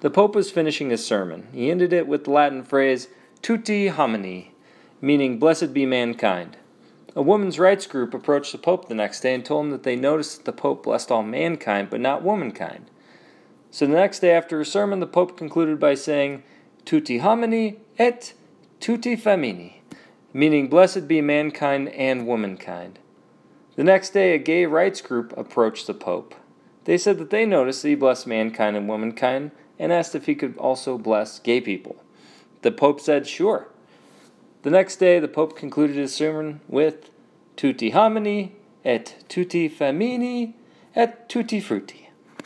The Pope was finishing his sermon. He ended it with the Latin phrase, Tutti homini, meaning blessed be mankind. A women's rights group approached the Pope the next day and told him that they noticed that the Pope blessed all mankind, but not womankind. So the next day after his sermon, the Pope concluded by saying, Tutti homini et tutti femini, meaning blessed be mankind and womankind. The next day, a gay rights group approached the Pope. They said that they noticed that he blessed mankind and womankind and asked if he could also bless gay people. The Pope said, sure. The next day, the Pope concluded his sermon with Tutti homini et tutti femini et tutti frutti.